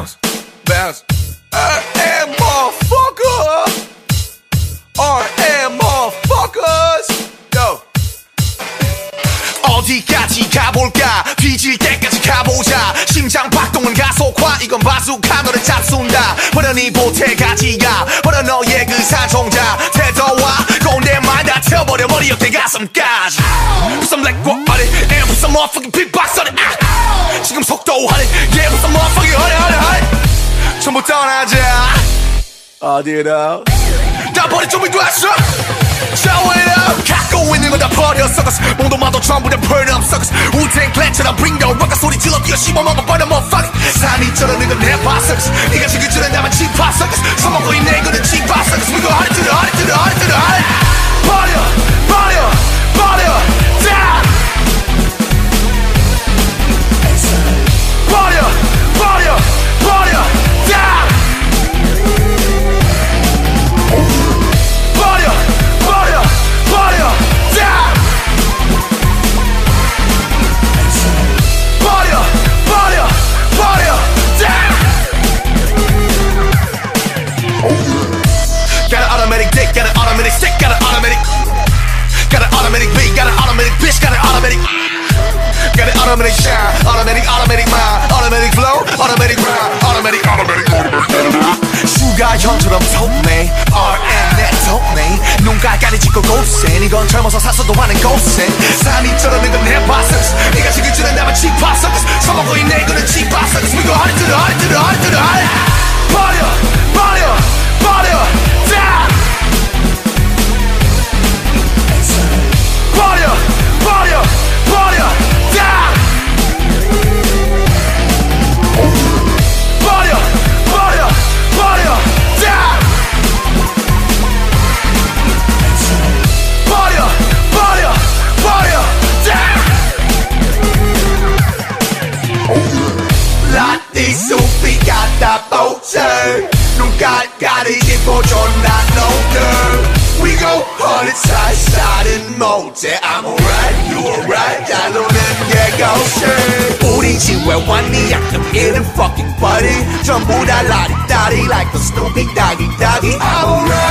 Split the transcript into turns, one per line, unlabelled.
bounce, bounce. RM motherfucker. RM motherfuckers. Yo. 어디까지 가볼까? 뒤질 때까지 가보자. 심장 박동은 가속화. 이건 바수카 너를 잡순다. 버려니 보태가지가. 버려 너의 그 사종자. 태도와 꼰대만 다 태워버려. 머리 옆에 가슴까지. 부산 렉과 아래. 에 부산 motherfucking 빅박스 아래 아! 지금 속도 하래 예 부산 motherfucking 하래 전부 떠나자 어디로? 다 버려 준비 됐어. Show it up 갖고 있는 거 다 버려 썩었어 몸도 마도 전부 다 burn up 썩었어 우탱 클랜처럼 bring the rock. 소리 질러 뛰어 씹어먹어. 버려 motherfucker 산이 쩔어는 건 랩파 썩었어 네가 automatic bitch, got an automatic Got an automatic shine, automatic, automatic mind, automatic flow, automatic rhyme, automatic, automatic, automatic. 슈가 형처럼 속네, RM 내 속네. 눈깔까지 짚고 고생, 이건 젊어서 사서도 많은 고생. 산이 쩔어는 건 해봤어. 네가 지금 줄에 나만 짚었어. 라띠 소피 갖다 보세 눈깔까지 짚고 존나 no girl We go hard side side and 모제 I'm alright you alright 달로는 게 고세 우리 집에 왔니 약간 이른 fucking buddy 전부 다 라리따리 like the stupid doggy doggy I'm alright I'm alright